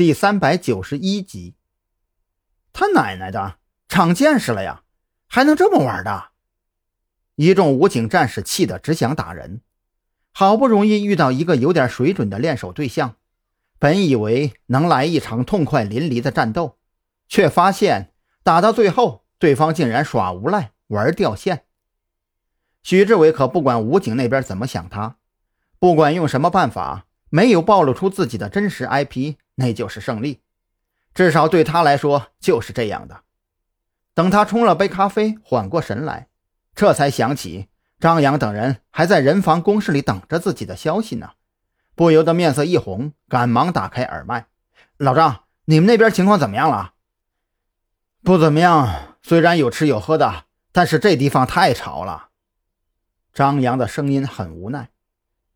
第三百九十一集，他奶奶的，长见识了呀，还能这么玩的！一众武警战士气得只想打人。好不容易遇到一个有点水准的练手对象，本以为能来一场痛快淋漓的战斗，却发现打到最后，对方竟然耍无赖玩掉线。许志伟可不管武警那边怎么想他，不管用什么办法，没有暴露出自己的真实 IP。那就是胜利，至少对他来说就是这样的。等他冲了杯咖啡，缓过神来，这才想起张扬等人还在人防工事里等着自己的消息呢，不由得面色一红，赶忙打开耳麦：“老张，你们那边情况怎么样了？”“不怎么样，虽然有吃有喝的，但是这地方太吵了。”张扬的声音很无奈，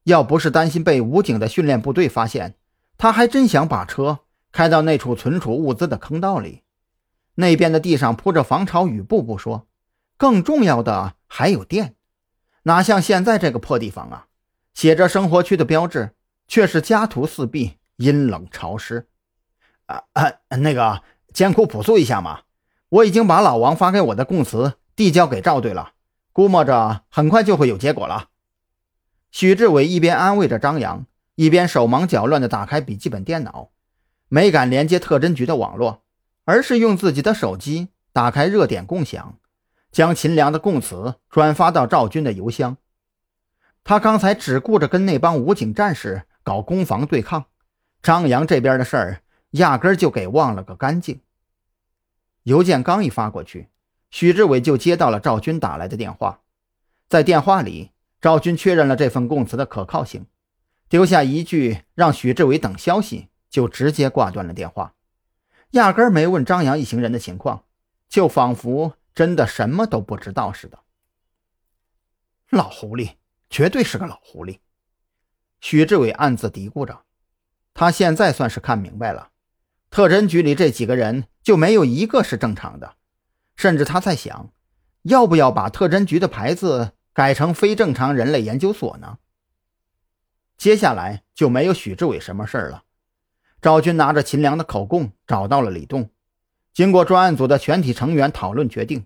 要不是担心被武警的训练部队发现。他还真想把车开到那处存储物资的坑道里，那边的地上铺着防潮雨布不说，更重要的还有电，哪像现在这个破地方啊！写着生活区的标志，却是家徒四壁、阴冷潮湿。啊，那个艰苦朴素一下嘛！我已经把老王发给我的供词递交给赵队了，估摸着很快就会有结果了。许志伟一边安慰着张扬。一边手忙脚乱地打开笔记本电脑，没敢连接特侦局的网络，而是用自己的手机打开热点共享，将秦良的供词转发到赵军的邮箱。他刚才只顾着跟那帮武警战士搞攻防对抗，张扬这边的事儿压根就给忘了个干净。邮件刚一发过去，许志伟就接到了赵军打来的电话，在电话里，赵军确认了这份供词的可靠性。丢下一句让许志伟等消息，就直接挂断了电话，压根没问张扬一行人的情况，就仿佛真的什么都不知道似的。老狐狸，绝对是个老狐狸。许志伟暗自嘀咕着，他现在算是看明白了，特侦局里这几个人就没有一个是正常的，甚至他在想，要不要把特侦局的牌子改成非正常人类研究所呢？接下来就没有许志伟什么事儿了。赵军拿着秦良的口供找到了李栋，经过专案组的全体成员讨论决定，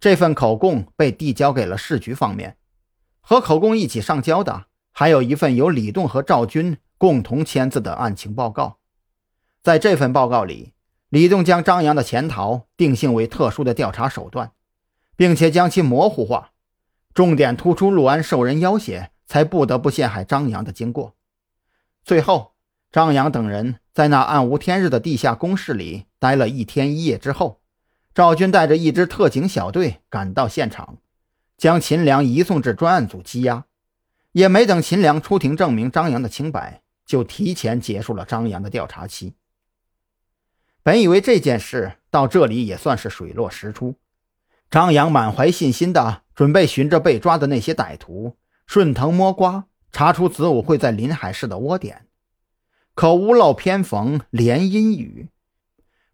这份口供被递交给了市局方面。和口供一起上交的，还有一份由李栋和赵军共同签字的案情报告。在这份报告里，李栋将张扬的潜逃定性为特殊的调查手段，并且将其模糊化，重点突出陆安受人要挟。才不得不陷害张扬的经过。最后，张扬等人在那暗无天日的地下工事里待了一天一夜之后，赵军带着一支特警小队赶到现场，将秦良移送至专案组羁押。也没等秦良出庭证明张扬的清白，就提前结束了张扬的调查期。本以为这件事到这里也算是水落石出，张扬满怀信心的准备寻着被抓的那些歹徒。顺藤摸瓜，查出子午会在临海市的窝点，可屋漏偏逢连阴雨，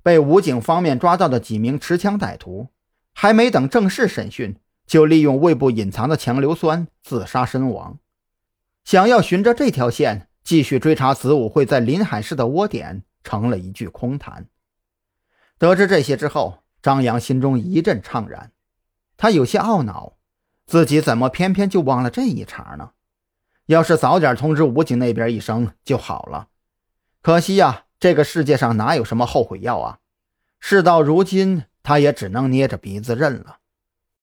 被武警方面抓到的几名持枪歹徒，还没等正式审讯，就利用胃部隐藏的强硫酸自杀身亡。想要循着这条线继续追查子午会在临海市的窝点，成了一句空谈。得知这些之后，张扬心中一阵怅然，他有些懊恼。自己怎么偏偏就忘了这一茬呢？要是早点通知武警那边一声就好了。可惜呀，这个世界上哪有什么后悔药啊？事到如今，他也只能捏着鼻子认了。